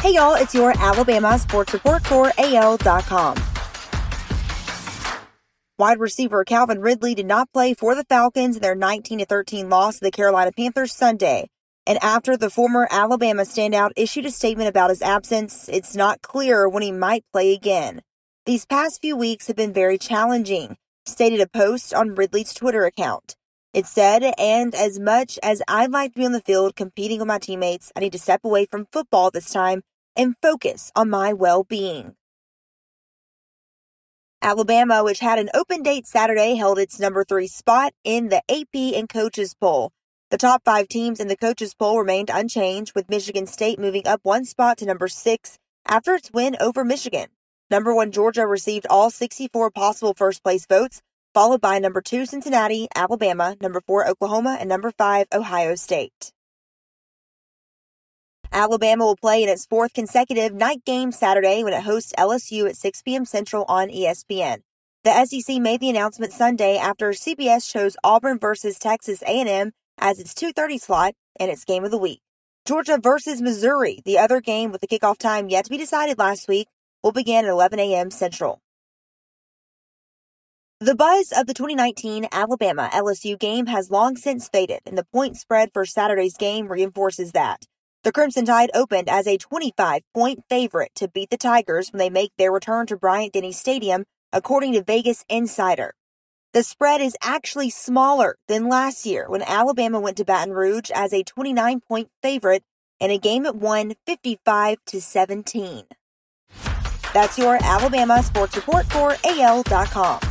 Hey y'all, it's your Alabama Sports Report for AL.com. Wide receiver Calvin Ridley did not play for the Falcons in their 19 13 loss to the Carolina Panthers Sunday. And after the former Alabama standout issued a statement about his absence, it's not clear when he might play again. These past few weeks have been very challenging, stated a post on Ridley's Twitter account. It said, and as much as I'd like to be on the field competing with my teammates, I need to step away from football this time and focus on my well being. Alabama, which had an open date Saturday, held its number three spot in the AP and coaches poll. The top five teams in the coaches poll remained unchanged, with Michigan State moving up one spot to number six after its win over Michigan. Number one Georgia received all 64 possible first place votes, followed by number two Cincinnati, Alabama, number four Oklahoma, and number five Ohio State. Alabama will play in its fourth consecutive night game Saturday when it hosts LSU at 6 p.m. Central on ESPN. The SEC made the announcement Sunday after CBS chose Auburn versus Texas A&M as its 2:30 slot and its game of the week. Georgia versus Missouri, the other game with the kickoff time yet to be decided last week, will begin at 11 a.m. Central. The buzz of the 2019 Alabama LSU game has long since faded, and the point spread for Saturday's game reinforces that. The Crimson Tide opened as a 25 point favorite to beat the Tigers when they make their return to Bryant Denny Stadium, according to Vegas Insider. The spread is actually smaller than last year when Alabama went to Baton Rouge as a 29 point favorite in a game it won 55 to 17. That's your Alabama sports report for AL.com.